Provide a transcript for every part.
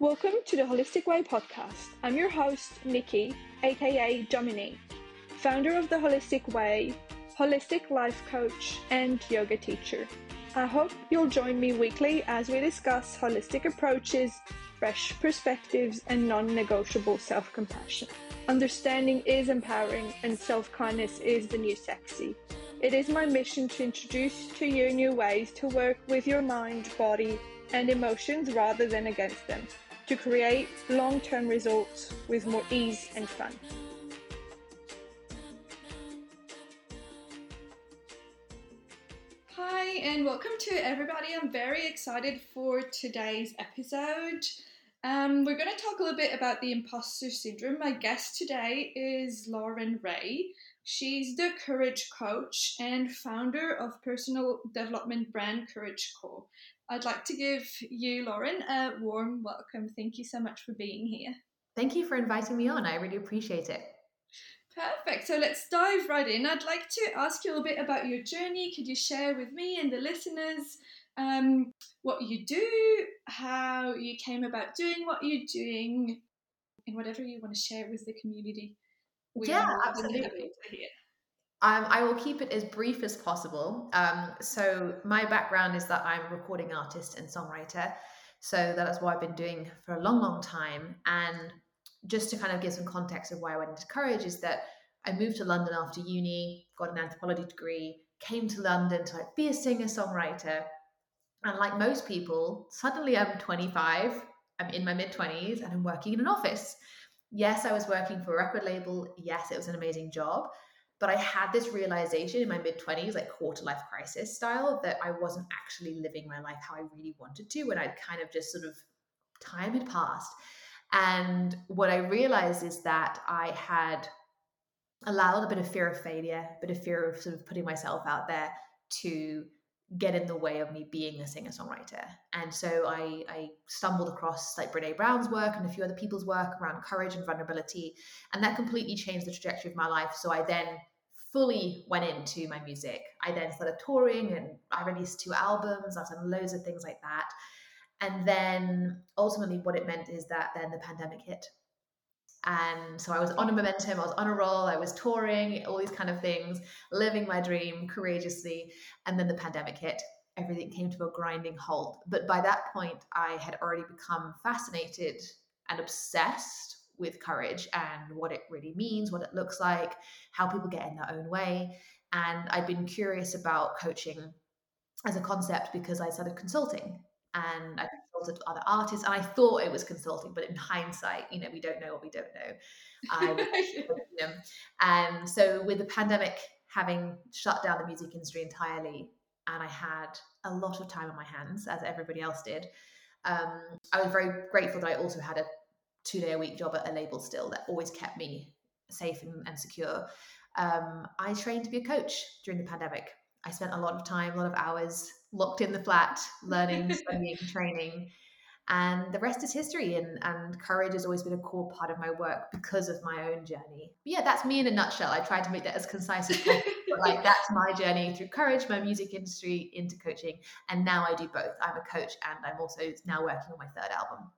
Welcome to the Holistic Way podcast. I'm your host, Niqui, aka Dominique, founder of the Holistic Way, holistic life coach, and yoga teacher. I hope you'll join me weekly as we discuss holistic approaches, fresh perspectives, and non negotiable self compassion. Understanding is empowering, and self kindness is the new sexy. It is my mission to introduce to you new ways to work with your mind, body, and emotions rather than against them to create long term results with more ease and fun. Hi, and welcome to everybody. I'm very excited for today's episode. Um, we're going to talk a little bit about the imposter syndrome. My guest today is Lauren Ray. She's the Courage Coach and founder of personal development brand Courage Core. I'd like to give you, Lauren, a warm welcome. Thank you so much for being here. Thank you for inviting me on. I really appreciate it. Perfect. So let's dive right in. I'd like to ask you a little bit about your journey. Could you share with me and the listeners um, what you do, how you came about doing what you're doing, and whatever you want to share with the community? We yeah, absolutely. Um, I will keep it as brief as possible. Um, so, my background is that I'm a recording artist and songwriter. So, that is what I've been doing for a long, long time. And just to kind of give some context of why I went into Courage, is that I moved to London after uni, got an anthropology degree, came to London to like be a singer songwriter. And like most people, suddenly I'm 25, I'm in my mid 20s, and I'm working in an office. Yes, I was working for a record label. Yes, it was an amazing job but I had this realization in my mid 20s, like quarter life crisis style, that I wasn't actually living my life how I really wanted to. And I'd kind of just sort of, time had passed. And what I realized is that I had allowed a bit of fear of failure, a bit of fear of sort of putting myself out there to get in the way of me being a singer songwriter. And so I, I stumbled across like Brene Brown's work and a few other people's work around courage and vulnerability. And that completely changed the trajectory of my life. So I then fully went into my music. I then started touring and I released two albums. I've done loads of things like that. And then ultimately, what it meant is that then the pandemic hit. And so I was on a momentum, I was on a roll, I was touring, all these kind of things, living my dream courageously. And then the pandemic hit. Everything came to a grinding halt. But by that point, I had already become fascinated and obsessed with courage and what it really means, what it looks like, how people get in their own way. And I've been curious about coaching as a concept because I started consulting and I consulted other artists and I thought it was consulting, but in hindsight, you know, we don't know what we don't know. I and so with the pandemic having shut down the music industry entirely, and I had a lot of time on my hands, as everybody else did. Um, I was very grateful that I also had a two day a week job at a label still that always kept me safe and, and secure. Um, I trained to be a coach during the pandemic. I spent a lot of time, a lot of hours locked in the flat, learning, studying, training. And the rest is history. And, and courage has always been a core part of my work because of my own journey. But yeah, that's me in a nutshell. I tried to make that as concise as possible. but like that's my journey through courage, my music industry, into coaching. And now I do both. I'm a coach and I'm also now working on my third album.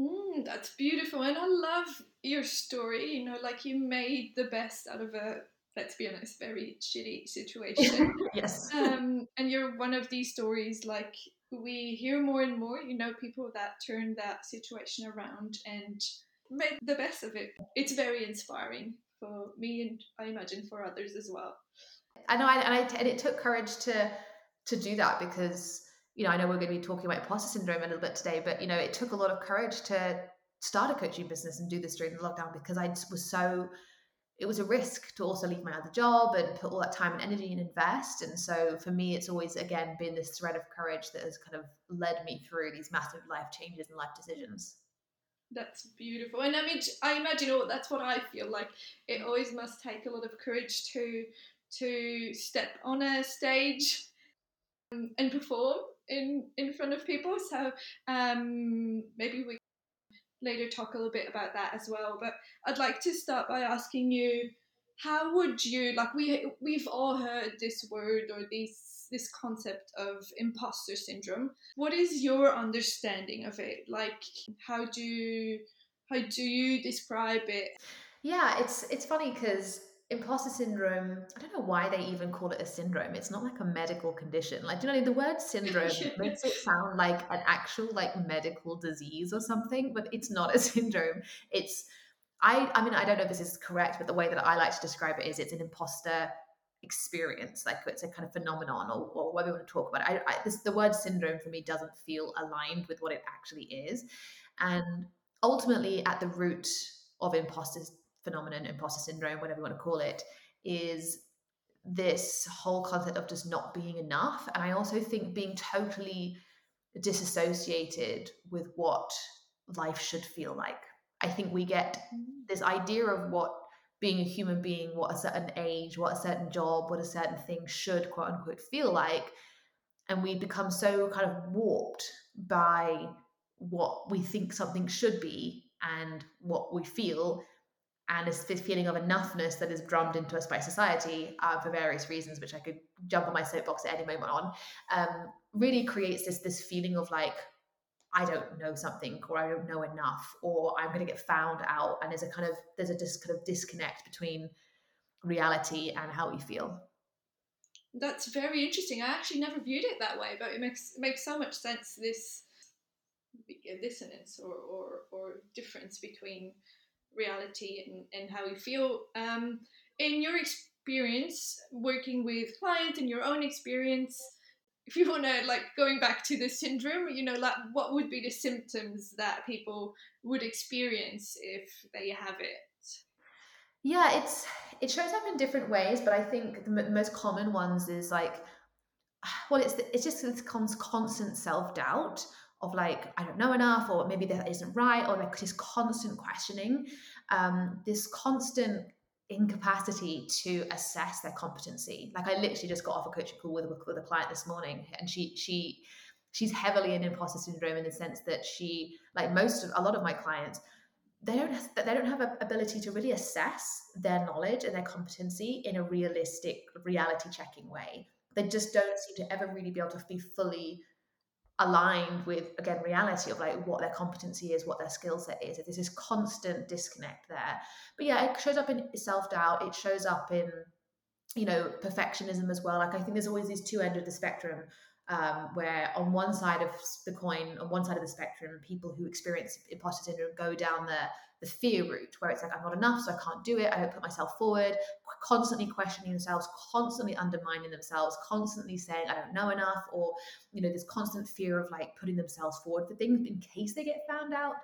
Mm, that's beautiful. And I love your story. You know, like you made the best out of a, let's be honest, very shitty situation. yes. Um, and you're one of these stories, like we hear more and more, you know, people that turn that situation around and made the best of it. It's very inspiring for me and I imagine for others as well. I know, and, I, and it took courage to to do that because you know, I know we're going to be talking about imposter syndrome a little bit today, but you know, it took a lot of courage to start a coaching business and do this during the lockdown because I just was so it was a risk to also leave my other job and put all that time and energy and invest. And so for me, it's always again been this thread of courage that has kind of led me through these massive life changes and life decisions. That's beautiful. And I mean, I imagine oh, that's what I feel like. It always must take a lot of courage to to step on a stage um, and perform in in front of people. So um, maybe we later talk a little bit about that as well. But I'd like to start by asking you, how would you like we we've all heard this word or this this concept of imposter syndrome what is your understanding of it like how do how do you describe it yeah it's it's funny because imposter syndrome i don't know why they even call it a syndrome. It's not like a medical condition. Like do you know the word syndrome makes it sound like an actual like medical disease or something but it's not a syndrome. It's i i mean i don't know if this is correct but the way that i like to describe it is it's an imposter experience. Like it's a kind of phenomenon or, or what we want to talk about. I, I, this, the word syndrome for me doesn't feel aligned with what it actually is. And ultimately at the root of imposter phenomenon, imposter syndrome, whatever you want to call it, is this whole concept of just not being enough. And I also think being totally disassociated with what life should feel like. I think we get mm. this idea of what being a human being, what a certain age, what a certain job, what a certain thing should quote unquote feel like. And we become so kind of warped by what we think something should be and what we feel and this feeling of enoughness that is drummed into us by society uh, for various reasons, which I could jump on my soapbox at any moment on, um, really creates this this feeling of like I don't know something, or I don't know enough, or I'm going to get found out, and there's a kind of there's a dis- kind of disconnect between reality and how we feel. That's very interesting. I actually never viewed it that way, but it makes it makes so much sense. This dissonance or or, or difference between reality and, and how you feel. Um, in your experience working with clients and your own experience, if you want to like going back to the syndrome, you know, like what would be the symptoms that people would experience if they have it? Yeah, it's it shows up in different ways, but I think the, m- most common ones is like, well, it's the, it's just this constant self doubt of like I don't know enough, or maybe that isn't right, or like this constant questioning, um, this constant incapacity to assess their competency. Like I literally just got off a coaching call with, with a client this morning, and she she she's heavily in imposter syndrome in the sense that she like most of a lot of my clients they don't have, they don't have a ability to really assess their knowledge and their competency in a realistic reality checking way they just don't seem to ever really be able to be fully aligned with again reality of like what their competency is what their skill set is. There's this constant disconnect there. But yeah it shows up in self-doubt. It shows up in you know perfectionism as well. Like i think there's always these two ends of the spectrum um, where on one side of the coin on one side of the spectrum people who experience imposter syndrome go down the the fear route where it's like i'm not enough so i can't do it. I don't put myself forward. Constantly questioning themselves constantly undermining themselves constantly saying i don't know enough or you know this constant fear of like putting themselves forward for things in case they get found out.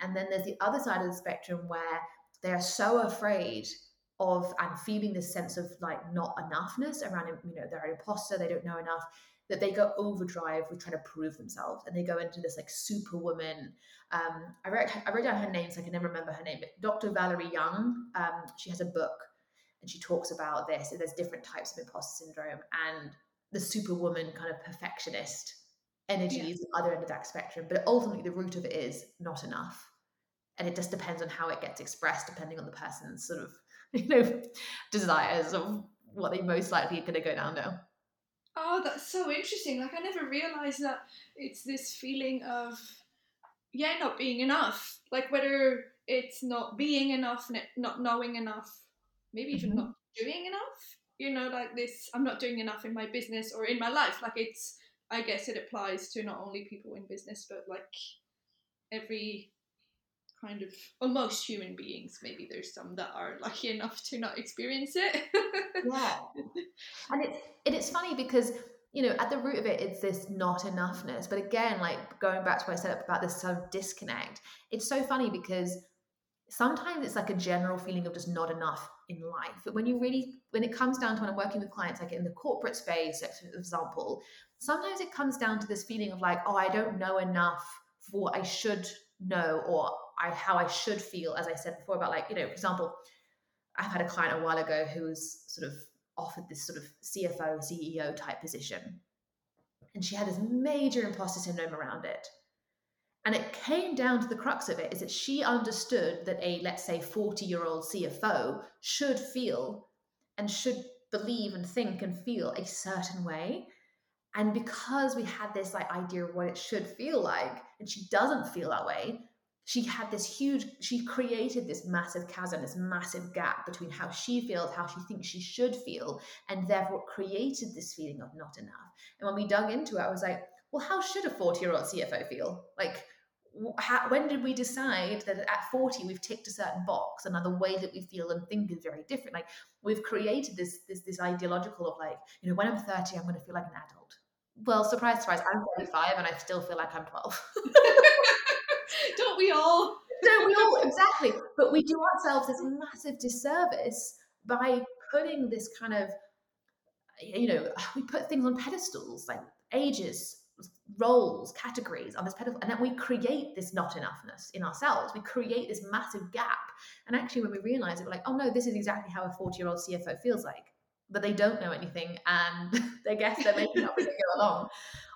And then there's the other side of the spectrum where they are so afraid of and feeling this sense of like not enoughness around you know they're an imposter they don't know enough that they go overdrive with trying to prove themselves and they go into this like superwoman um, I wrote I wrote down her name so I can never remember her name but Dr. Valerie Young um, she has a book and she talks about this and there's different types of imposter syndrome and the superwoman kind of perfectionist energy yeah. is the other end of that spectrum but ultimately the root of it is not enough and it just depends on how it gets expressed depending on the person's sort of you know desires of what they most likely are going to go down now Oh, that's so interesting. Like I never realized that it's this feeling of yeah, not being enough. Like whether it's not being enough, not knowing enough, maybe even mm-hmm. not doing enough. You know, like this I'm not doing enough in my business or in my life. Like it's I guess it applies to not only people in business but like every kind of well most human beings maybe there's some that are lucky enough to not experience it. Yeah. And it's and it's funny because you know at the root of it it's this not enoughness. But again like going back to what i said about this sort of disconnect it's so funny because sometimes it's like a general feeling of just not enough in life. But when you really when it comes down to when i'm working with clients like in the corporate space for example sometimes it comes down to this feeling of like oh i don't know enough for what i should know or I how I should feel, as I said before, about like, you know, for example, I've had a client a while ago who was sort of offered this sort of CFO, CEO type position. And she had this major imposter syndrome around it. And it came down to the crux of it is that she understood that a, let's say, 40 year old CFO should feel and should believe and think and feel a certain way. And because we had this like idea of what it should feel like, and she doesn't feel that way, she had this huge, she created this massive chasm, this massive gap between how she feels, how she thinks she should feel, and therefore created this feeling of not enough. And when we dug into it, I was like, well, how should a 40 year old CFO feel? Like, how, when did we decide that at 40 we've ticked a certain box and the way that we feel and think is very different like we've created this this this ideological of like you know when i'm 30 i'm going to feel like an adult well surprise surprise i'm 35 and i still feel like i'm 12 don't we all don't we all exactly but we do ourselves this massive disservice by putting this kind of you know we put things on pedestals like ages roles, categories on this pedestal, and then we create this not enoughness in ourselves. We create this massive gap. And actually, when we realize it, we're like, oh no, this is exactly how a 40 year old CFO feels like. But they don't know anything and they guess they're making up as they go along.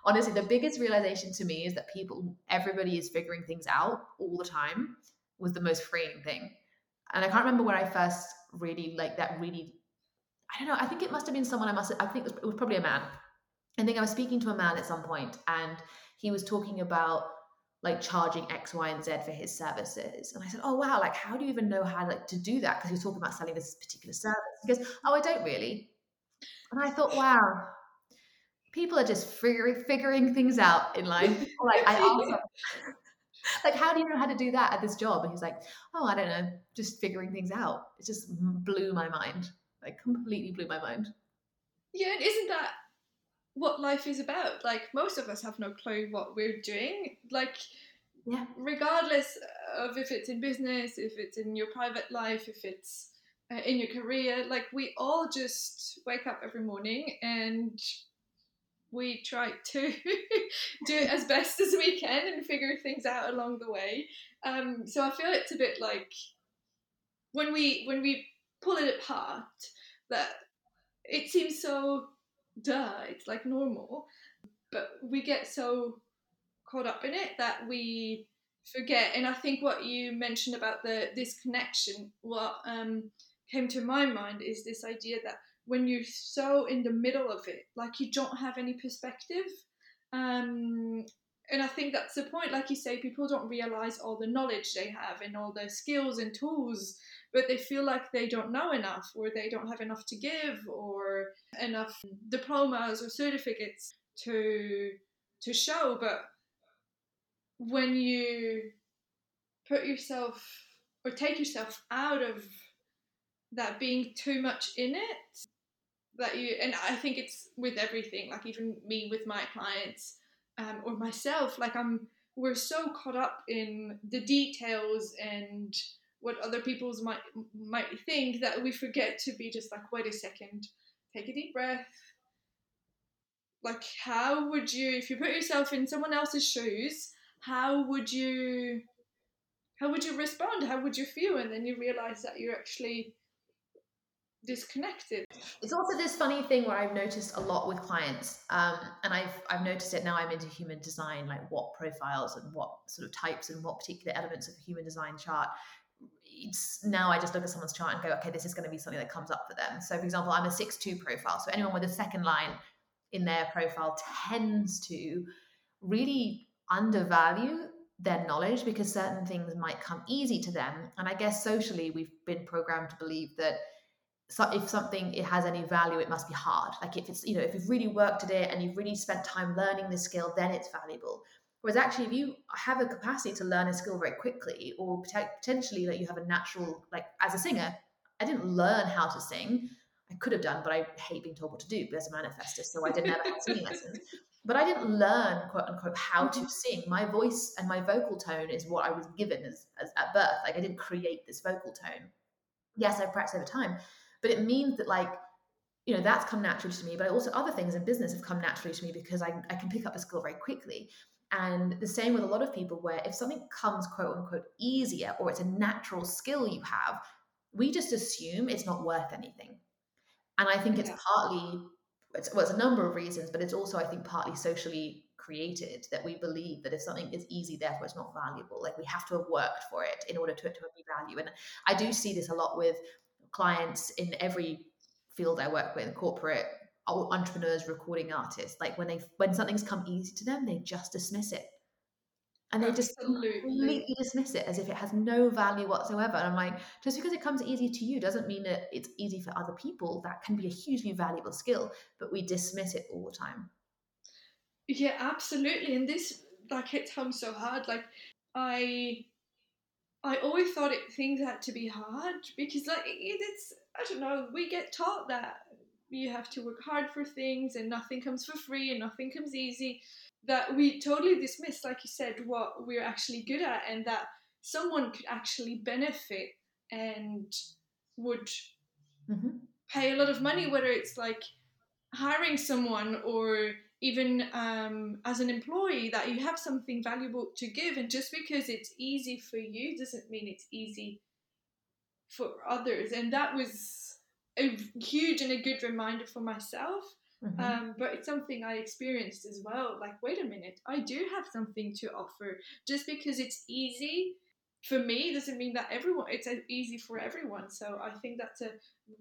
Honestly, the biggest realization to me is that people, everybody is figuring things out all the time was the most freeing thing. And I can't remember where I first really like that really I don't know, I think it must have been someone I must I think it was, it was probably a man I think I was speaking to a man at some point and he was talking about like charging X, Y, and Z for his services. And I said, Oh wow, like how do you even know how like to do that? Because he was talking about selling this particular service. He goes, Oh, I don't really. And I thought, wow, people are just figuring figuring things out in life. like I asked him, like, how do you know how to do that at this job? And he's like, Oh, I don't know, just figuring things out. It just blew my mind. Like completely blew my mind. Yeah, and isn't that what life is about. Like most of us have no clue what we're doing. Like yeah. regardless of if it's in business, if it's in your private life, if it's uh, in your career, like we all just wake up every morning and we try to do it as best as we can and figure things out along the way. Um, so I feel it's a bit like when we when we pull it apart that it seems so duh, it's like normal. But we get so caught up in it that we forget. And I think what you mentioned about the this connection, what um, came to my mind is this idea that when you're so in the middle of it, like you don't have any perspective. Um, and I think that's the point. Like you say, people don't realize all the knowledge they have and all the skills and tools but they feel like they don't know enough or they don't have enough to give or enough diplomas or certificates to to show but when you put yourself or take yourself out of that being too much in it that you and i think it's with everything like even me with my clients um, or myself like i'm we're so caught up in the details and what other people's might might think that we forget to be just like wait a second take a deep breath. Like how would you if you put yourself in someone else's shoes how would you how would you respond? How would you feel? And then you realize that you're actually disconnected it's also this funny thing where i've noticed a lot with clients um, and i've i've noticed it now i'm into human design like what profiles and what sort of types and what particular elements of a human design chart it's now I just look at someone's chart and go, okay, this is going to be something that comes up for them. So, for example, I'm a six-two profile. So, anyone with a second line in their profile tends to really undervalue their knowledge because certain things might come easy to them. And I guess socially, we've been programmed to believe that so if something it has any value, it must be hard. Like if it's, you know, if you've really worked at it and you've really spent time learning the skill, then it's valuable. Whereas actually, if you have a capacity to learn a skill very quickly, or potentially like you have a natural, like as a singer, I didn't learn how to sing. I could have done, but I hate being told what to do as a manifestor, so I didn't have singing lessons. But I didn't learn, quote unquote, how to mm-hmm. sing. My voice and my vocal tone is what I was given as, as at birth. Like I didn't create this vocal tone. Yes, I practiced over time, but it means that like you know that's come naturally to me but also other things in business have come naturally to me because I, I can pick up a skill very quickly and the same with a lot of people, where if something comes quote unquote easier or it's a natural skill you have, we just assume it's not worth anything. And I think it's partly, it's, well, it's a number of reasons, but it's also, I think, partly socially created that we believe that if something is easy, therefore it's not valuable. Like we have to have worked for it in order to it to be value. And I do see this a lot with clients in every field I work with, corporate entrepreneurs, recording artists. Like when they when something's come easy to them, they just dismiss it. And they just completely dismiss it as if it has no value whatsoever. And I'm like, just because it comes easy to you doesn't mean that it's easy for other people. That can be a hugely valuable skill, but we dismiss it all the time. Yeah, absolutely. And this like hits home so hard. Like I I always thought it things had to be hard because like it's I don't know, we get taught that you have to work hard for things and nothing comes for free and nothing comes easy. That we totally dismiss, like you said, what we're actually good at and that someone could actually benefit and would mm-hmm. pay a lot of money, whether it's like hiring someone or even um, as an employee that you have something valuable to give and just because it's easy for you doesn't mean it's easy for others. And that was a huge and a good reminder for myself mm-hmm. um, but it's something i experienced as well. Like wait a minute i do have something to offer. Just because it's easy for me doesn't mean that everyone it's easy for everyone. So i think that's a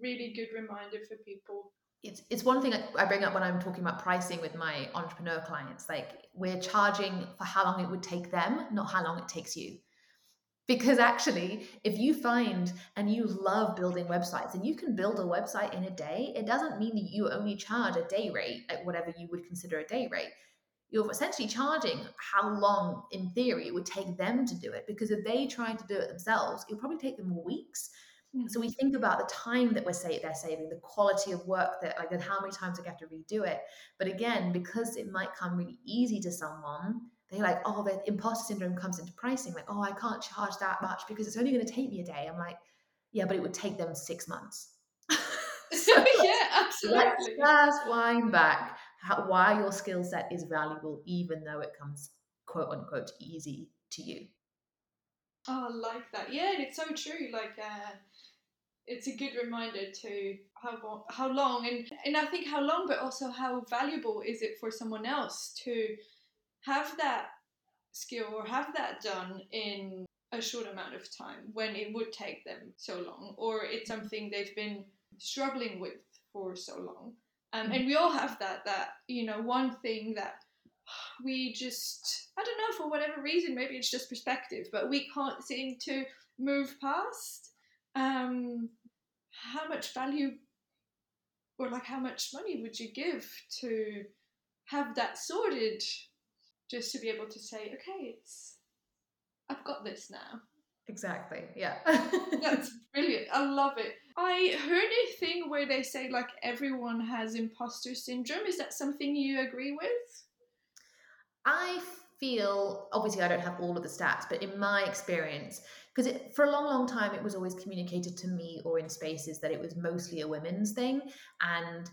really good reminder for people it's it's one thing I bring up when I'm talking about pricing with my entrepreneur clients. Like we're charging for how long it would take them, not how long it takes you. Because actually, if you find and you love building websites and you can build a website in a day, it doesn't mean that you only charge a day rate at whatever you would consider a day rate. You're essentially charging how long, in theory, it would take them to do it. Because if they try to do it themselves, it'll probably take them weeks so we think about the time that we're say they're saving, the quality of work that like and how many times they get to redo it. But again, because it might come really easy to someone, they like, oh, the imposter syndrome comes into pricing. Like, oh, I can't charge that much because it's only going to take me a day. I'm like, yeah, but it would take them six months. so yeah, absolutely. Let's wind back how, why your skill set is valuable, even though it comes quote unquote easy to you. Oh, I like that. Yeah, it's so true. Like, uh, it's a good reminder to how how long and and I think how long, but also how valuable is it for someone else to have that skill or have that done in a short amount of time when it would take them so long, or it's something they've been struggling with for so long. Um, and we all have that that you know one thing that we just I don't know for whatever reason maybe it's just perspective, but we can't seem to move past um, how much value or like how much money would you give to have that sorted just to be able to say okay it's i've got this now. Exactly yeah. That's brilliant. I love it. I heard a thing where they say like everyone has imposter syndrome is that something you agree with? I feel obviously i don't have all of the stats but in my experience because for a long long time it was always communicated to me or in spaces that it was mostly a women's thing. And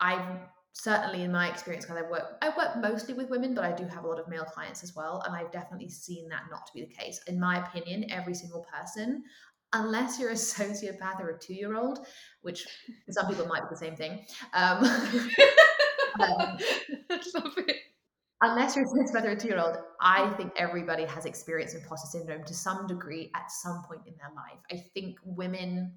i've certainly in my experience because i work i work mostly with women but i do have a lot of male clients as well and i've definitely seen that not to be the case. In my opinion every single person unless you're a sociopath or a two-year-old which some people might be the same thing um, um, love it unless you're a whether a two year old, I think everybody has experienced imposter syndrome to some degree at some point in their life. I think women,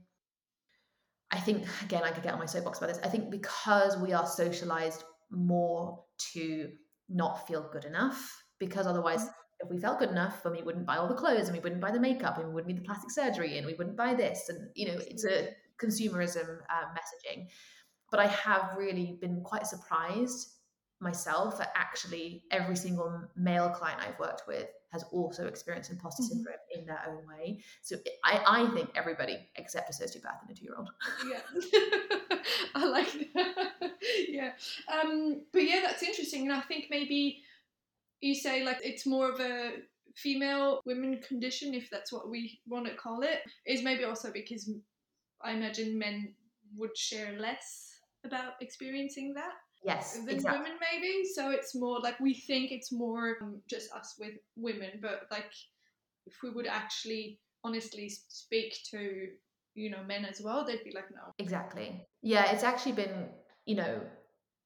I think, again, I could get on my soapbox about this. I think because we are socialized more to not feel good enough, because otherwise, if we felt good enough, then we wouldn't buy all the clothes and we wouldn't buy the makeup and we wouldn't need the plastic surgery and we wouldn't buy this. And, you know, it's a consumerism uh, messaging. But I have really been quite surprised myself that actually every single male client I've worked with has also experienced imposter mm-hmm. syndrome in their own way. So I, I think everybody except a sociopath and a two year old. Yeah, I like that. yeah, um, but yeah, that's interesting, and I think maybe you say like it's more of a female women condition, if that's what we want to call it, is maybe also because I imagine men would share less about experiencing that yes than exactly. women maybe so it's more like we think it's more um, just us with women but like if we would actually honestly speak to you know men as well they'd be like no exactly yeah it's actually been you know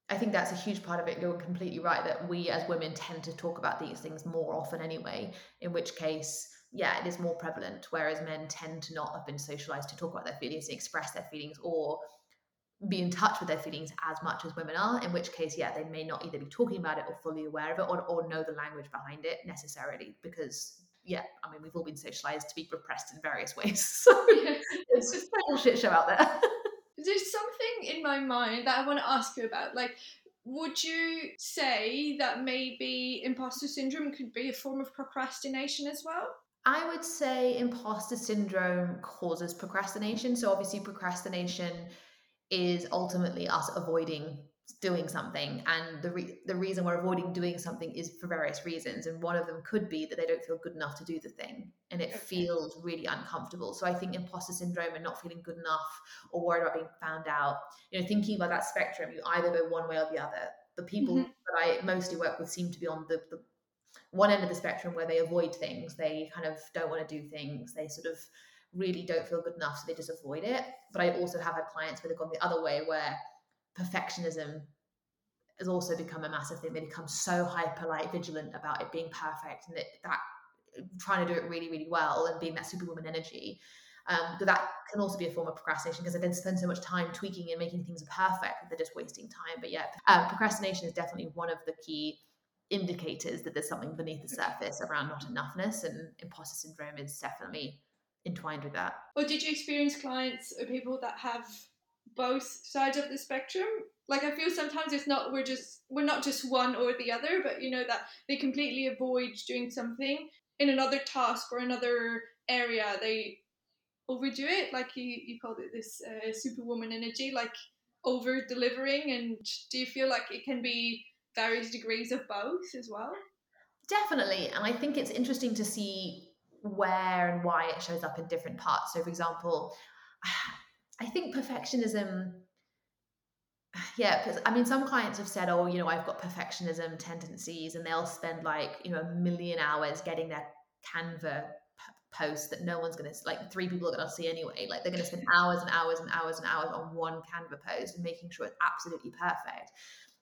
I think that's a huge part of it. You're completely right that we as women tend to talk about these things more often anyway, in which case, yeah, it is more prevalent, whereas men tend to not have been socialized to talk about their feelings and express their feelings or be in touch with their feelings as much as women are, in which case, yeah, they may not either be talking about it or fully aware of it or, or know the language behind it necessarily because yeah, I mean, we've all been socialized to be repressed in various ways. So it's just a total shit show out there. There's something in my mind that I want to ask you about. Like, would you say that maybe imposter syndrome could be a form of procrastination as well? I would say imposter syndrome causes procrastination. So, obviously, procrastination is ultimately us avoiding doing something. And the re- the reason we're avoiding doing something is for various reasons. And one of them could be that they don't feel good enough to do the thing. And it okay. feels really uncomfortable. So i think imposter syndrome and not feeling good enough or worried about being found out you know thinking about that spectrum you either go one way or the other. The people mm-hmm. that i mostly work with seem to be on the, the one end of the spectrum where they avoid things. They kind of don't want to do things. They sort of really don't feel good enough so they just avoid it but i also have had clients where they've gone the other way where perfectionism has also become a massive thing. They become so hyper like vigilant about it being perfect and that, that trying to do it really, really well and being that superwoman energy. Um, but that can also be a form of procrastination because they then spend so much time tweaking and making things perfect that they're just wasting time. But yeah, uh, procrastination is definitely one of the key indicators that there's something beneath the surface around not enoughness, and imposter syndrome is definitely entwined with that. Or did you experience clients or people that have both sides of the spectrum? Like i feel sometimes it's not we're just we're not just one or the other but you know that they completely avoid doing something in another task or another area. They overdo it like you, you called it this uh, superwoman energy like over delivering and do you feel like it can be various degrees of both as well? Definitely. And i think it's interesting to see where and why it shows up in different parts. So for example I think perfectionism, yeah, because I mean, some clients have said, oh, you know, I've got perfectionism tendencies, and they'll spend like, you know, a million hours getting their Canva post that no one's going to like three people are going to see anyway. Like they're going to spend hours and hours and hours and hours on one canva post and making sure it's absolutely perfect.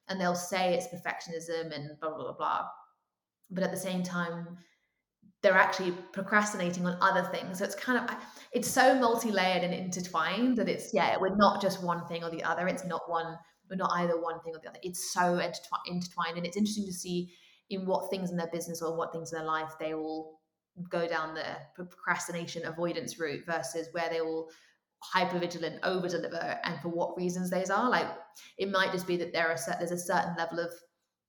And they'll say it's perfectionism and blah blah blah blah. But at the same time they're actually procrastinating on other things. So it's kind of it's so multi-layered and intertwined that it's yeah, we're not just one thing or the other. It's not one we're not either one thing or the other. It's so intertwined, and it's interesting to see in what things in their business or what things in their life they will go down the procrastination avoidance route versus where they will hyper vigilant over deliver and for what reasons those are like it might just be that there are there's a certain level of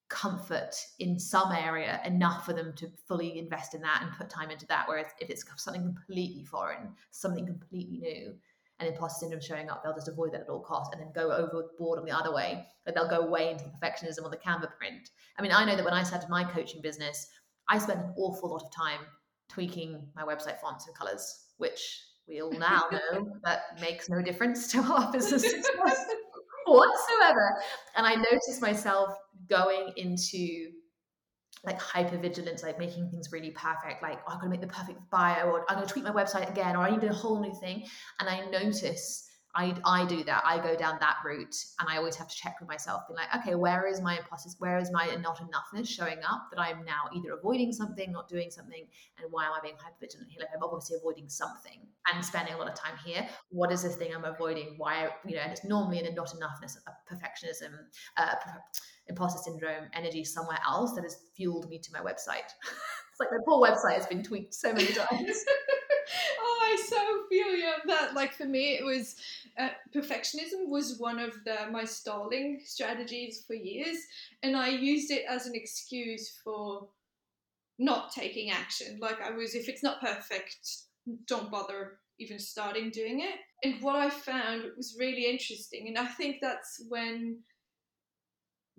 comfort in some area enough for them to fully invest in that and put time into that. Whereas if it's something completely foreign, something completely new, and imposter syndrome showing up, they'll just avoid that at all costs and then go overboard on the other way. But they'll go way into the perfectionism on the Canva print. I mean, I know that when I started my coaching business, I spent an awful lot of time tweaking my website fonts and colors, which we all now know that makes no difference to our business success whatsoever. And I noticed myself going into like hyper vigilance, like making things really perfect, like oh, I'm gonna make the perfect bio, or I'm gonna tweak my website again, or I need a whole new thing. And I notice I I do that. I go down that route, and I always have to check with myself, being like, okay, where is my imposter? Where is my not enoughness showing up that I'm now either avoiding something, not doing something, and why am I being hyper vigilant here? Like I'm obviously avoiding something and spending a lot of time here. What is this thing I'm avoiding? Why you know? And it's normally in a not enoughness, a perfectionism, uh, imposter syndrome energy somewhere else that has fueled me to my website. it's like my poor website has been tweaked so many times. so feel you. That like for me, it was uh, perfectionism was one of the my stalling strategies for years, and I used it as an excuse for not taking action. Like I was, if it's not perfect, don't bother even starting doing it. And what I found was really interesting, and I think that's when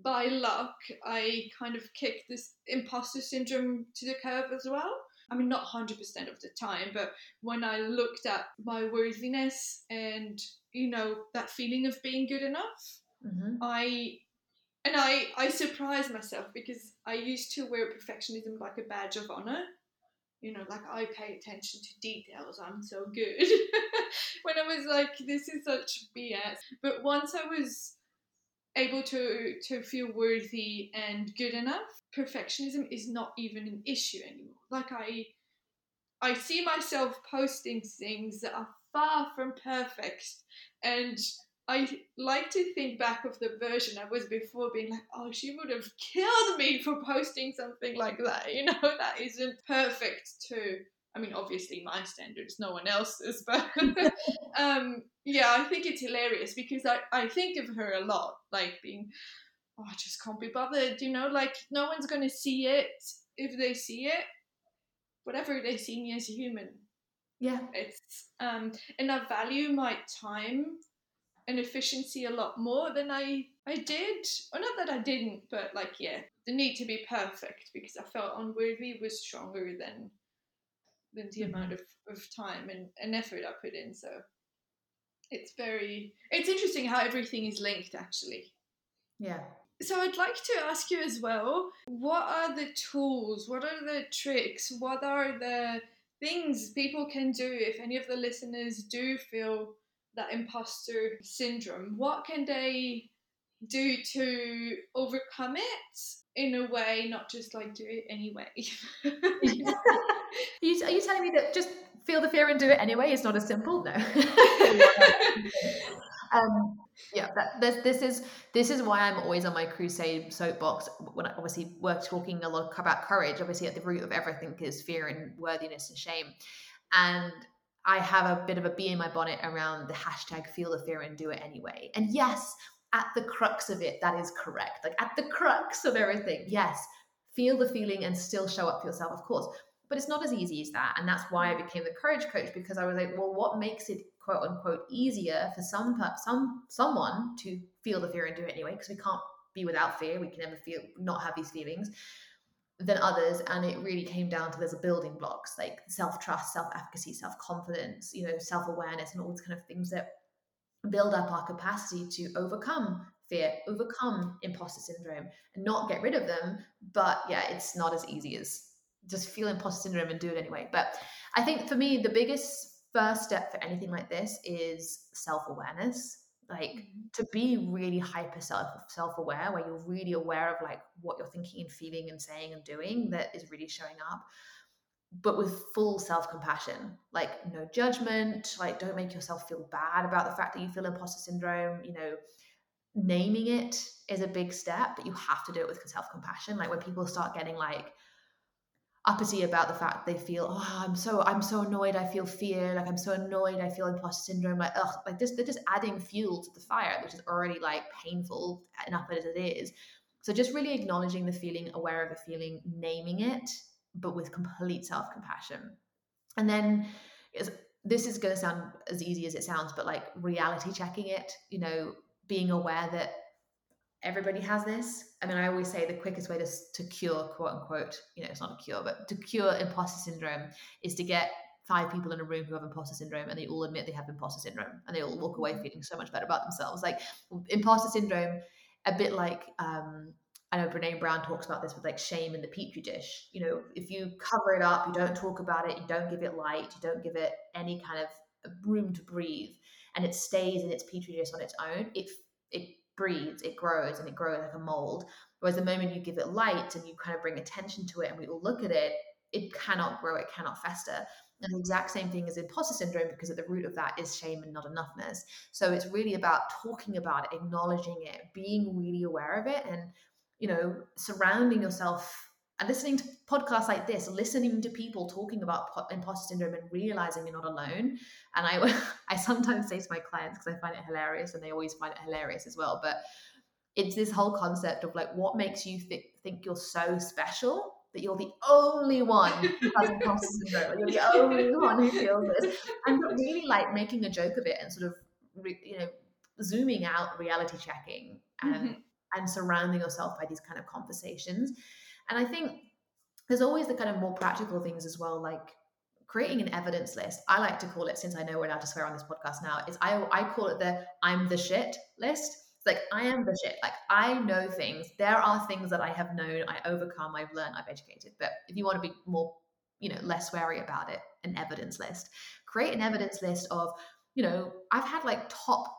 by luck, I kind of kicked this imposter syndrome to the curb as well. I mean, not 100% of the time, but when I looked at my worthiness and, you know, that feeling of being good enough, mm-hmm. I and I, I surprised myself because I used to wear perfectionism like a badge of honor. You know, like I pay attention to details, I'm so good. when I was like, this is such BS. But once I was able to to feel worthy and good enough perfectionism is not even an issue anymore like i i see myself posting things that are far from perfect and I like to think back of the version I was before, being like, oh, she would have killed me for posting something like that. You know, that isn't perfect too. I mean, obviously my standards, no one else's, but um, yeah, I think it's hilarious because I, I think of her a lot, like being, oh, I just can't be bothered, you know, like no one's going to see it. If they see it, whatever they see me as a human. Yeah. It's, um, and I value my time and efficiency a lot more than I, I did. Or not that I didn't, but like, yeah, the need to be perfect because I felt unworthy was stronger than than the amount of, of time and, and effort I put in. So it's very it's interesting how everything is linked actually. Yeah. So I'd like to ask you as well, what are the tools, what are the tricks, what are the things people can do if any of the listeners do feel that imposter syndrome? What can they do to overcome it in a way, not just like do it anyway? are, you, are you telling me that just feel the fear and do it anyway is not as simple? No. um, yeah, that, this, this is this is why I'm always on my crusade soapbox when I obviously we're talking a lot about courage. Obviously, at the root of everything is fear and worthiness and shame, and I have a bit of a bee in my bonnet around the hashtag feel the fear and do it anyway. And yes, at the crux of it, that is correct. Like at the crux of everything, yes, feel the feeling and still show up for yourself, of course. But it's not as easy as that. And that's why I mm. became the courage coach because I was like, well, what makes it quote unquote easier for some some someone to feel the fear and do it anyway? Because we can't be without fear. We can never feel not have these feelings than others and it really came down to there's a building blocks like self-trust self-efficacy self-confidence you know self-awareness and all these kind of things that build up our capacity to overcome fear overcome imposter syndrome and not get rid of them but yeah it's not as easy as just feel imposter syndrome and do it anyway. But i think for me the biggest first step for anything like this is self-awareness. Like mm-hmm. to be really hyper self self-aware where you're really aware of like what you're thinking and feeling and saying and doing that is really showing up but with full self-compassion. Like no judgment like don't make yourself feel bad about the fact that you feel imposter syndrome you know. Naming it is a big step but you have to do it with self-compassion. Like when people start getting like uppity about the fact they feel oh i'm so i'm so annoyed i feel fear like i'm so annoyed i feel imposter syndrome like ugh like this they're just adding fuel to the fire which is already like painful enough as it is. So just really acknowledging the feeling aware of the feeling naming it but with complete self-compassion. And then this is going to sound as easy as it sounds but like reality checking it you know being aware that everybody has this. I mean, I always say the quickest way to, to cure, quote unquote, you know, it's not a cure, but to cure imposter syndrome is to get five people in a room who have imposter syndrome and they all admit they have imposter syndrome and they all walk away mm-hmm. feeling so much better about themselves. Like imposter syndrome, a bit like, um, I know Brene Brown talks about this with like shame in the petri dish. You know, if you cover it up, you don't talk about it, you don't give it light, you don't give it any kind of room to breathe, and it stays in its petri dish on its own, it it breeds, it grows and it grows like a mold. Whereas the moment you give it light and you kind of bring attention to it and we all look at it, it cannot grow, it cannot fester. And the exact same thing as imposter syndrome, because at the root of that is shame and not enoughness. So it's really about talking about it, acknowledging it, being really aware of it, and you know, surrounding yourself and listening to podcasts like this, listening to people talking about imposter syndrome and realizing you're not alone. And I, I sometimes say to my clients because I find it hilarious, and they always find it hilarious as well. But it's this whole concept of like, what makes you th- think you're so special that you're the only one who has imposter syndrome, you're the only one who feels this, and really like making a joke of it and sort of, re- you know, zooming out, reality checking, and mm-hmm. and surrounding yourself by these kind of conversations and I think there's always the kind of more practical things as well, like creating an evidence list. I like to call it, since I know we're allowed to swear on this podcast now, is I I call it the I'm the shit list. It's like I am the shit. Like I know things. There are things that I have known, I overcome, I've learned, I've educated. But if you want to be more, you know, less wary about it, an evidence list. Create an evidence list of, you know, I've had like top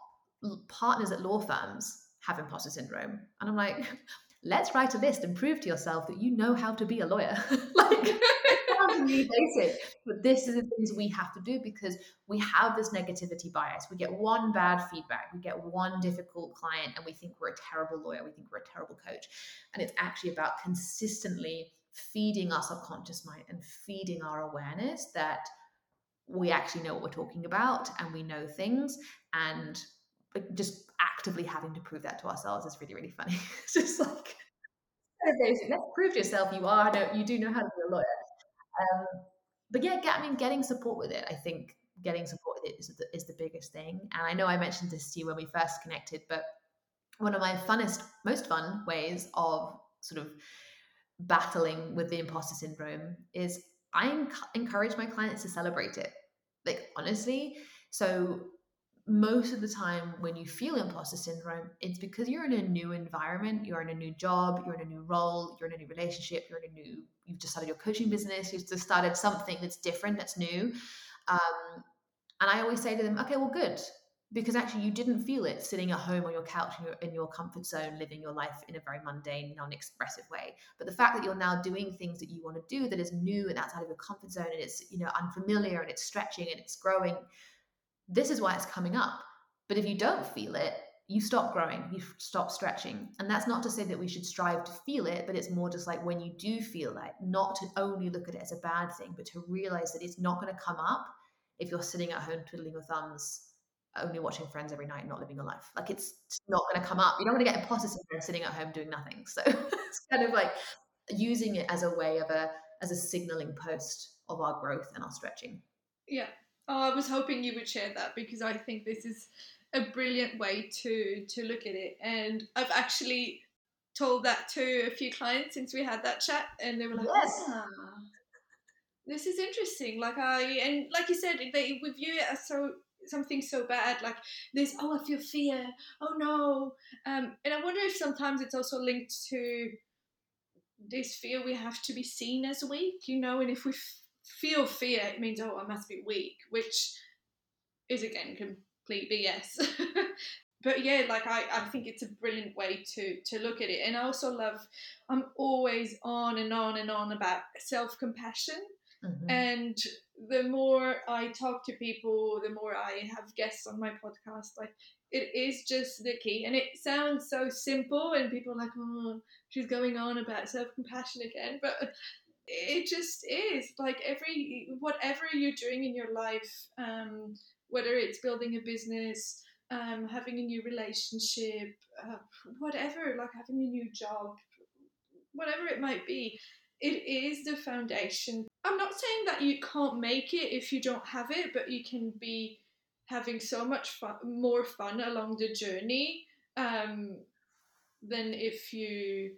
partners at law firms have imposter syndrome. And I'm like, let's write a list and prove to yourself that you know how to be a lawyer. like, really basic, but this is the things we have to do because we have this negativity bias. We get one bad feedback, we get one difficult client, and we think we're a terrible lawyer, we think we're a terrible coach. And it's actually about consistently feeding our subconscious mind and feeding our awareness that we actually know what we're talking about and we know things and just actively having to prove that to ourselves is really really funny it's just like let's prove to yourself you are you do know how to be a lawyer um, but yeah get, i mean getting support with it i think getting support with it is the, is the biggest thing and i know i mentioned this to you when we first connected but one of my funnest most fun ways of sort of battling with the imposter syndrome is I encourage my clients to celebrate it. Like, honestly. So, most of the time when you feel imposter syndrome, it's because you're in a new environment, you're in a new job, you're in a new role, you're in a new relationship, you're in a new, you've just started your coaching business, you've just started something that's different, that's new. Um, and I always say to them, okay, well, good because actually you didn't feel it sitting at home on your couch in your, in your comfort zone living your life in a very mundane non-expressive way but the fact that you're now doing things that you want to do that is new and outside of your comfort zone and it's you know unfamiliar and it's stretching and it's growing this is why it's coming up but if you don't feel it you stop growing you stop stretching and that's not to say that we should strive to feel it but it's more just like when you do feel that not to only look at it as a bad thing but to realize that it's not going to come up if you're sitting at home twiddling your thumbs only watching Friends every night, not living your life. Like it's not going to come up. You're not going to get imposter syndrome sitting at home doing nothing. So it's kind of like using it as a way of a as a signaling post of our growth and our stretching. Yeah. Oh, I was hoping you would share that because I think this is a brilliant way to to look at it. And I've actually told that to a few clients since we had that chat, and they were like, "Yes, ah, this is interesting." Like I and like you said, they we view it as so something so bad like this oh i feel fear oh no um, and i wonder if sometimes it's also linked to this fear we have to be seen as weak you know and if we feel fear it means oh i must be weak which is again complete bs but yeah like I, I think it's a brilliant way to to look at it and i also love i'm always on and on and on about self-compassion mm-hmm. and the more I talk to people, the more I have guests on my podcast. Like it is just the key, and it sounds so simple, and people are like, "Oh, she's going on about self compassion again," but it just is. Like every whatever you're doing in your life, um, whether it's building a business, um, having a new relationship, uh, whatever, like having a new job, whatever it might be, it is the foundation. I'm not saying that you can't make it if you don't have it, but you can be having so much fun, more fun along the journey um, than if you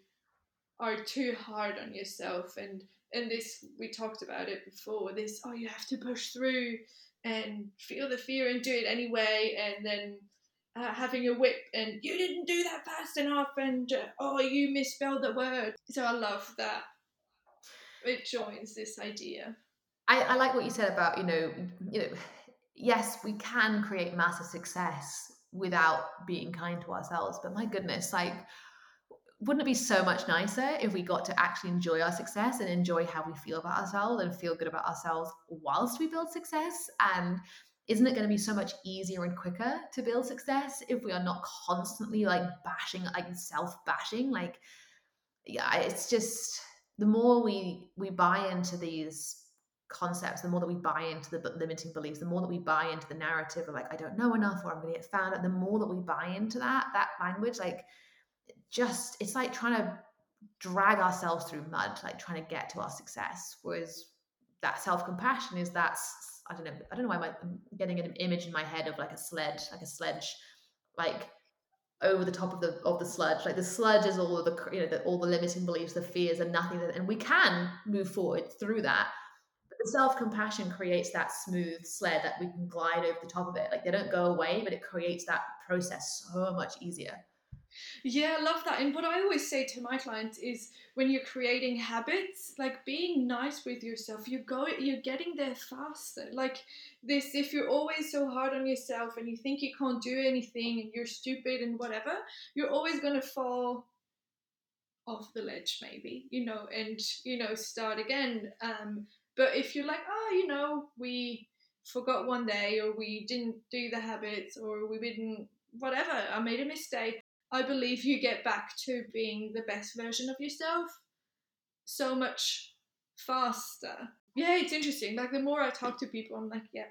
are too hard on yourself. And and this we talked about it before. This oh you have to push through and feel the fear and do it anyway, and then. Uh, having a whip and you didn't do that fast enough and uh, oh you misspelled the word so i love that it joins this idea. I, I like what you said about you know you know yes we can create massive success without being kind to ourselves but my goodness like wouldn't it be so much nicer if we got to actually enjoy our success and enjoy how we feel about ourselves and feel good about ourselves whilst we build success? And isn't it going to be so much easier and quicker to build success if we are not constantly like bashing like self bashing like yeah it's just the more we we buy into these concepts, the more that we buy into the limiting beliefs, the more that we buy into the narrative of like I don't know enough or I'm going to get found out, the more that we buy into that that language, like just it's like trying to drag ourselves through mud, like trying to get to our success. Whereas that self compassion is that's I don't know I don't know why I'm getting an image in my head of like a sledge, like a sledge, like over the top of the of the sludge. Like the sludge is all of the you know the, all the limiting beliefs, the fears, and nothing. That, and we can move forward through that. But the self compassion creates that smooth sled that we can glide over the top of it. Like they don't go away, but it creates that process so much easier. Yeah, I love that. And what I always say to my clients is when you're creating habits, like being nice with yourself, you go you're getting there faster. Like this if you're always so hard on yourself and you think you can't do anything and you're stupid and whatever, you're always gonna fall off the ledge maybe, you know, and you know, start again. Um but if you're like, oh, you know, we forgot one day or we didn't do the habits or we didn't whatever, I made a mistake I believe you get back to being the best version of yourself so much faster. Yeah, it's interesting. Like the more I talk to people, I'm like, yeah,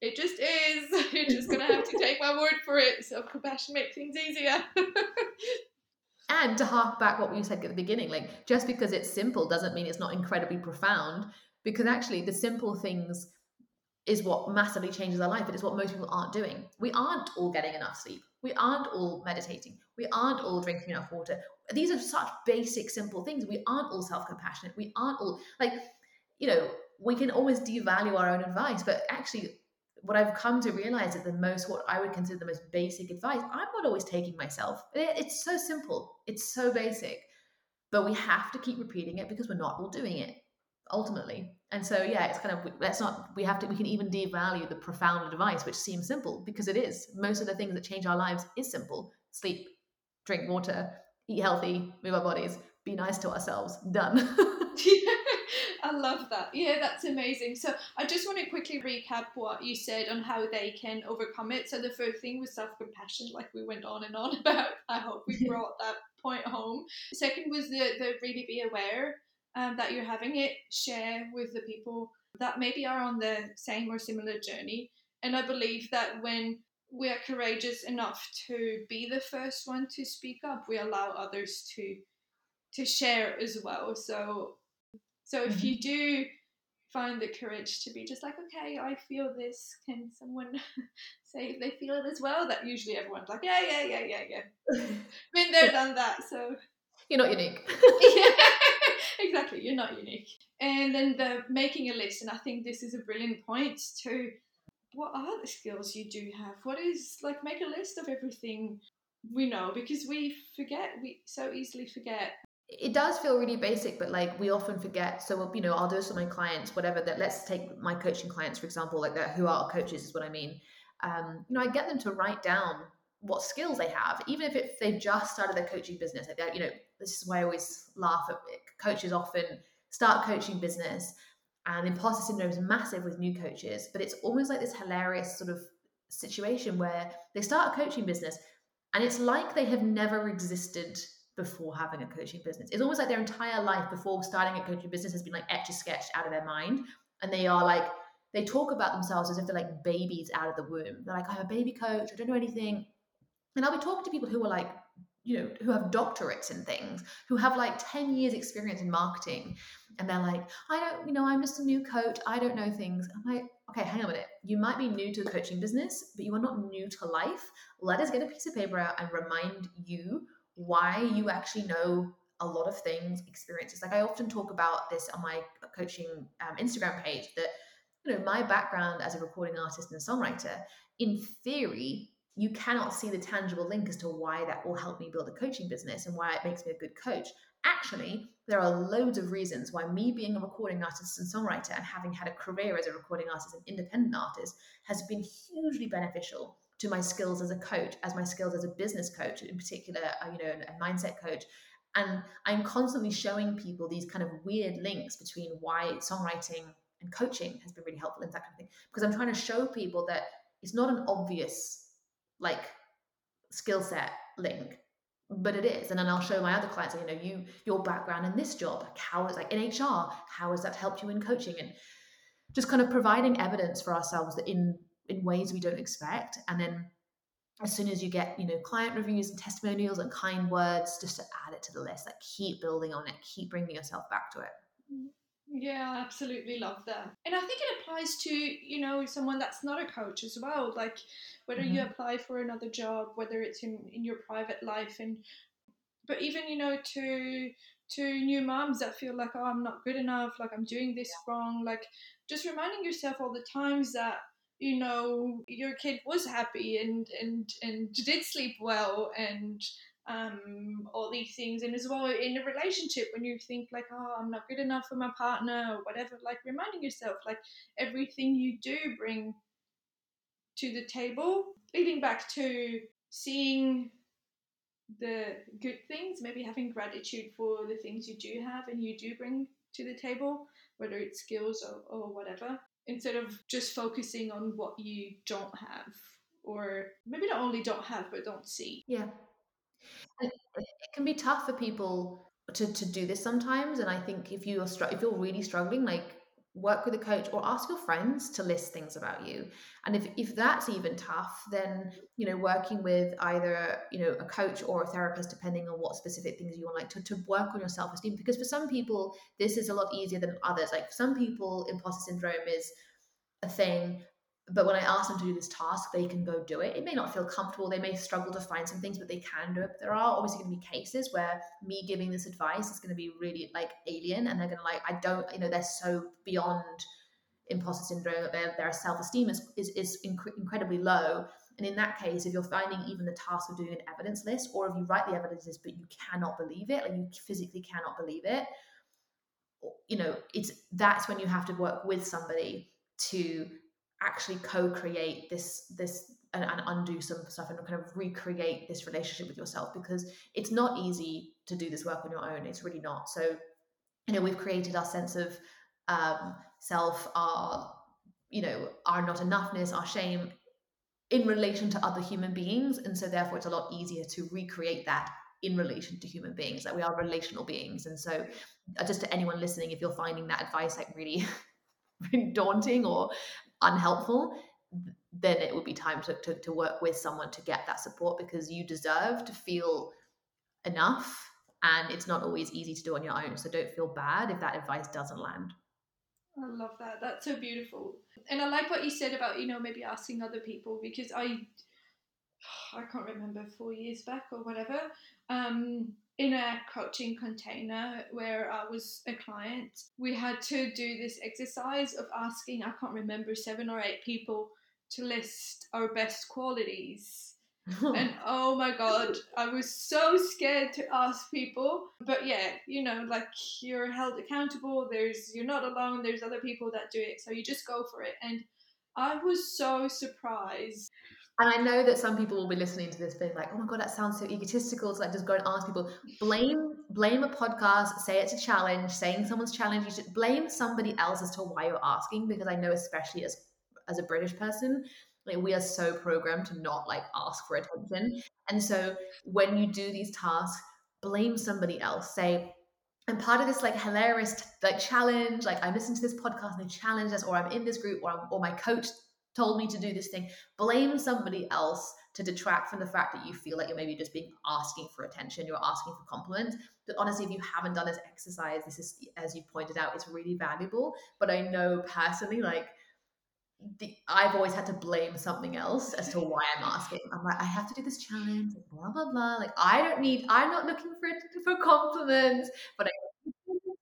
it just is. You're just gonna have to take my word for it. So compassion makes things easier. and to hark back what we said at the beginning, like just because it's simple doesn't mean it's not incredibly profound. Because actually, the simple things is what massively changes our life. It is what most people aren't doing. We aren't all getting enough sleep. We aren't all meditating. We aren't all drinking enough water. These are such basic, simple things. We aren't all self compassionate. We aren't all like, you know, we can always devalue our own advice, but actually, what I've come to realize is the most, what I would consider the most basic advice, I'm not always taking myself. It's so simple, it's so basic, but we have to keep repeating it because we're not all doing it ultimately. And so, yeah, it's kind of let's not we have to we can even devalue the profound advice, which seems simple because it is. Most of the things that change our lives is simple: sleep, drink water, eat healthy, move our bodies, be nice to ourselves. Done. I love that. Yeah, that's amazing. So I just want to quickly recap what you said on how they can overcome it. So the first thing was self-compassion, like we went on and on about. I hope we brought that point home. Second was the the really be aware um, that you're having it share with the people that maybe are on the same or similar journey. And I believe that when we are courageous enough to be the first one to speak up, we allow others to to share as well. So so if mm-hmm. you do find the courage to be just like, okay, I feel this. Can someone say if they feel it as well? That usually everyone's like, yeah, yeah, yeah, yeah, yeah. Been there, done that. So you're not unique. yeah exactly. You're not unique. And then the making a list, and I think this is a brilliant point to what are the skills you do have? What is like make a list of everything we know because we forget, we so easily forget. It does feel really basic, but like we often forget. So, you know, I'll do some of my clients, whatever that, let's take my coaching clients, for example, like that, who are coaches is what I mean. Um, you know, I get them to write down what skills they have, even if it, they've just started their coaching business. Like, you know, this is why I always laugh at coaches often start coaching business and imposter syndrome is massive with new coaches but it's almost like this hilarious sort of situation where they start a coaching business and it's like they have never existed before having a coaching business. It's almost like their entire life before starting a coaching business has been like etch a sketched out of their mind and they are like they talk about themselves as if they're like babies out of the womb. They're like i'm a baby coach. I don't know anything. And i'll be talking to people who are like you know who have doctorates in things who have like 10 years experience in marketing and they're like i don't you know i'm just a new coach i don't know things. I'm like okay hang on a minute. You might be new to the coaching business but you are not new to life. Let us get a piece of paper out and remind you why you actually know a lot of things experiences. Like i often talk about this on my coaching um, instagram page that you know my background as a recording artist and songwriter in theory you cannot see the tangible link as to why that will help me build a coaching business and why it makes me a good coach. Actually, there are loads of reasons why me being a recording artist and songwriter and having had a career as a recording artist and independent artist has been hugely beneficial to my skills as a coach, as my skills as a business coach, in particular, uh, you know, a mindset coach. And I'm constantly showing people these kind of weird links between why songwriting and coaching has been really helpful in that kind of thing. Because I'm trying to show people that it's not an obvious like skill set link but it is. And then i'll show my other clients you know you your background in this job how is like in hr how has that helped you in coaching? And just kind of providing evidence for ourselves that in in ways we don't expect. And then as soon as you get you know client reviews and testimonials and kind words just to add it to the list like keep building on it keep bringing yourself back to it. Yeah, I absolutely love that. And I think it applies to, you know, someone that's not a coach as well. Like whether mm-hmm. you apply for another job, whether it's in, in your private life and but even, you know, to to new moms that feel like, oh, I'm not good enough, like I'm doing this wrong, like just reminding yourself all the times that you know your kid was happy and and and did sleep well and um, all these things. And as well in a relationship, when you think like, oh, I'm not good enough for my partner or whatever, like reminding yourself like everything you do bring to the table, leading back to seeing the good things, maybe having gratitude for the things you do have and you do bring to the table, whether it's skills or, or whatever, instead of just focusing on what you don't have or maybe not only don't have but don't see. Yeah. It, can be tough for people to, to do this sometimes and I think if you are str- if you're really struggling like work with a coach or ask your friends to list things about you. And if, if that's even tough then you know working with either you know a coach or a therapist depending on what specific things you want like to, to work on your self-esteem because for some people this is a lot easier than others. Like for some people imposter syndrome is a thing but when I ask them to do this task, they can go do it. It may not feel comfortable. They may struggle to find some things, but they can do it. But there are obviously going to be cases where me giving this advice is going to be really like alien, and they're going to like, I don't, you know, they're so beyond imposter syndrome. Their their self esteem is is, is inc- incredibly low. And in that case, if you're finding even the task of doing an evidence list, or if you write the evidence list but you cannot believe it, like you physically cannot believe it, you know, it's that's when you have to work with somebody to actually co-create this this and, and, undo some stuff and kind of recreate this relationship with yourself because it's not easy to do this work on your own. It's really not. So you know we've created our sense of um, self our you know our not enoughness our shame in relation to other human beings. And so therefore it's a lot easier to recreate that in relation to human beings that we are relational beings. And so uh, just to anyone listening if you're finding that advice like really daunting or unhelpful, then it would be time to, to, to work with someone to get that support because you deserve to feel enough and it's not always easy to do on your own. So don't feel bad if that advice doesn't land. I love that. That's so beautiful. And I like what you said about, you know, maybe asking other people because I I can't remember four years back or whatever. Um, in a coaching container where I was a client, we had to do this exercise of asking, I can't remember, seven or eight people to list our best qualities. and oh my god, I was so scared to ask people. But yeah, you know, like you're held accountable, there's you're not alone, there's other people that do it, so you just go for it. And I was so surprised and I know that some people will be listening to this being like, oh my God, that sounds so egotistical. So like just go and ask people, blame, blame a podcast, say it's a challenge, saying someone's challenge, you should blame somebody else as to why you're asking, because I know especially as as a British person, like we are so programmed to not like ask for attention. And so when you do these tasks, blame somebody else. Say, I'm part of this like hilarious like challenge. Like I listened to this podcast and they challenged us, or I'm in this group, or, I'm, or my coach told me to do this thing. Blame somebody else to detract from the fact that you feel like you're maybe just being asking for attention, you're asking for compliments. But honestly, if you haven't done this exercise, this is, as you pointed out, it's really valuable. But I know personally, like, the, I've always had to blame something else as to why I'm asking. I'm like, I have to do this challenge, blah blah blah. Like, I don't need. I'm not looking for for compliments, but I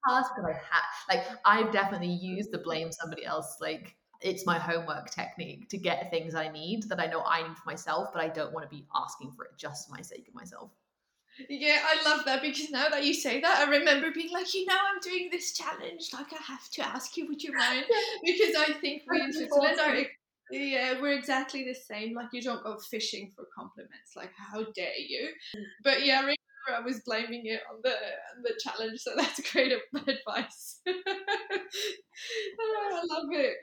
task that I had. Like, I've definitely used the blame somebody else like it's my homework technique to get things I need that I know I need for myself, but I don't want to be asking for it just for my sake of myself. Yeah, I love that because now that you say that, I remember being like, you know, I'm doing this challenge. Like, I have to ask you, would you mind? Because I think we in Switzerland are, yeah, we're exactly the same. Like, you don't go fishing for compliments. Like, how dare you? But yeah, I remember I was blaming it on the on the challenge. So that's great advice. oh, I love it.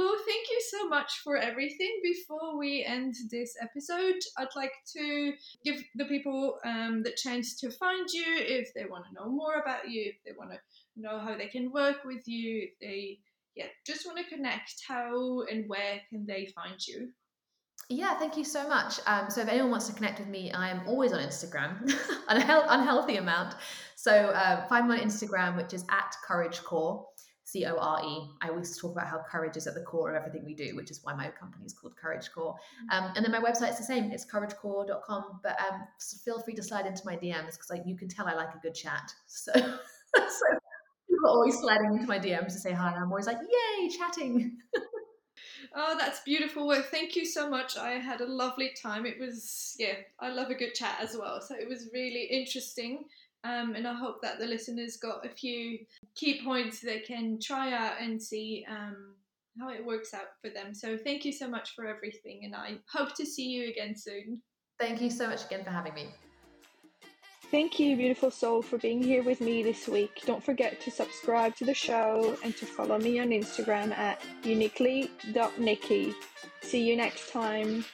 Well, thank you so much for everything. Before we end this episode, I'd like to give the people um, the chance to find you if they want to know more about you, if they want to know how they can work with you, if they yeah just want to connect. How and where can they find you? Yeah, thank you so much. Um, so if anyone wants to connect with me, I am always on Instagram, an unhealthy amount. So uh, find my Instagram, which is at Courage Core. C O R E. I always talk about how courage is at the core of everything we do, which is why my company is called Courage Core. Mm. Um, and then my website's the same, it's couragecore.com. But um, feel free to slide into my DMs because like, you can tell I like a good chat. So, so people are always sliding into my DMs to say hi. I'm always like, yay, chatting. Oh, that's beautiful. Well, thank you so much. I had a lovely time. It was, yeah, I love a good chat as well. So it was really interesting. Um, and I hope that the listeners got a few key points they can try out and see um, how it works out for them. So thank you so much for everything. And I hope to see you again soon. Thank you so much again for having me. Thank you, beautiful soul, for being here with me this week. Don't forget to subscribe to the show and to follow me on Instagram at uniquely.niqui. See you next time.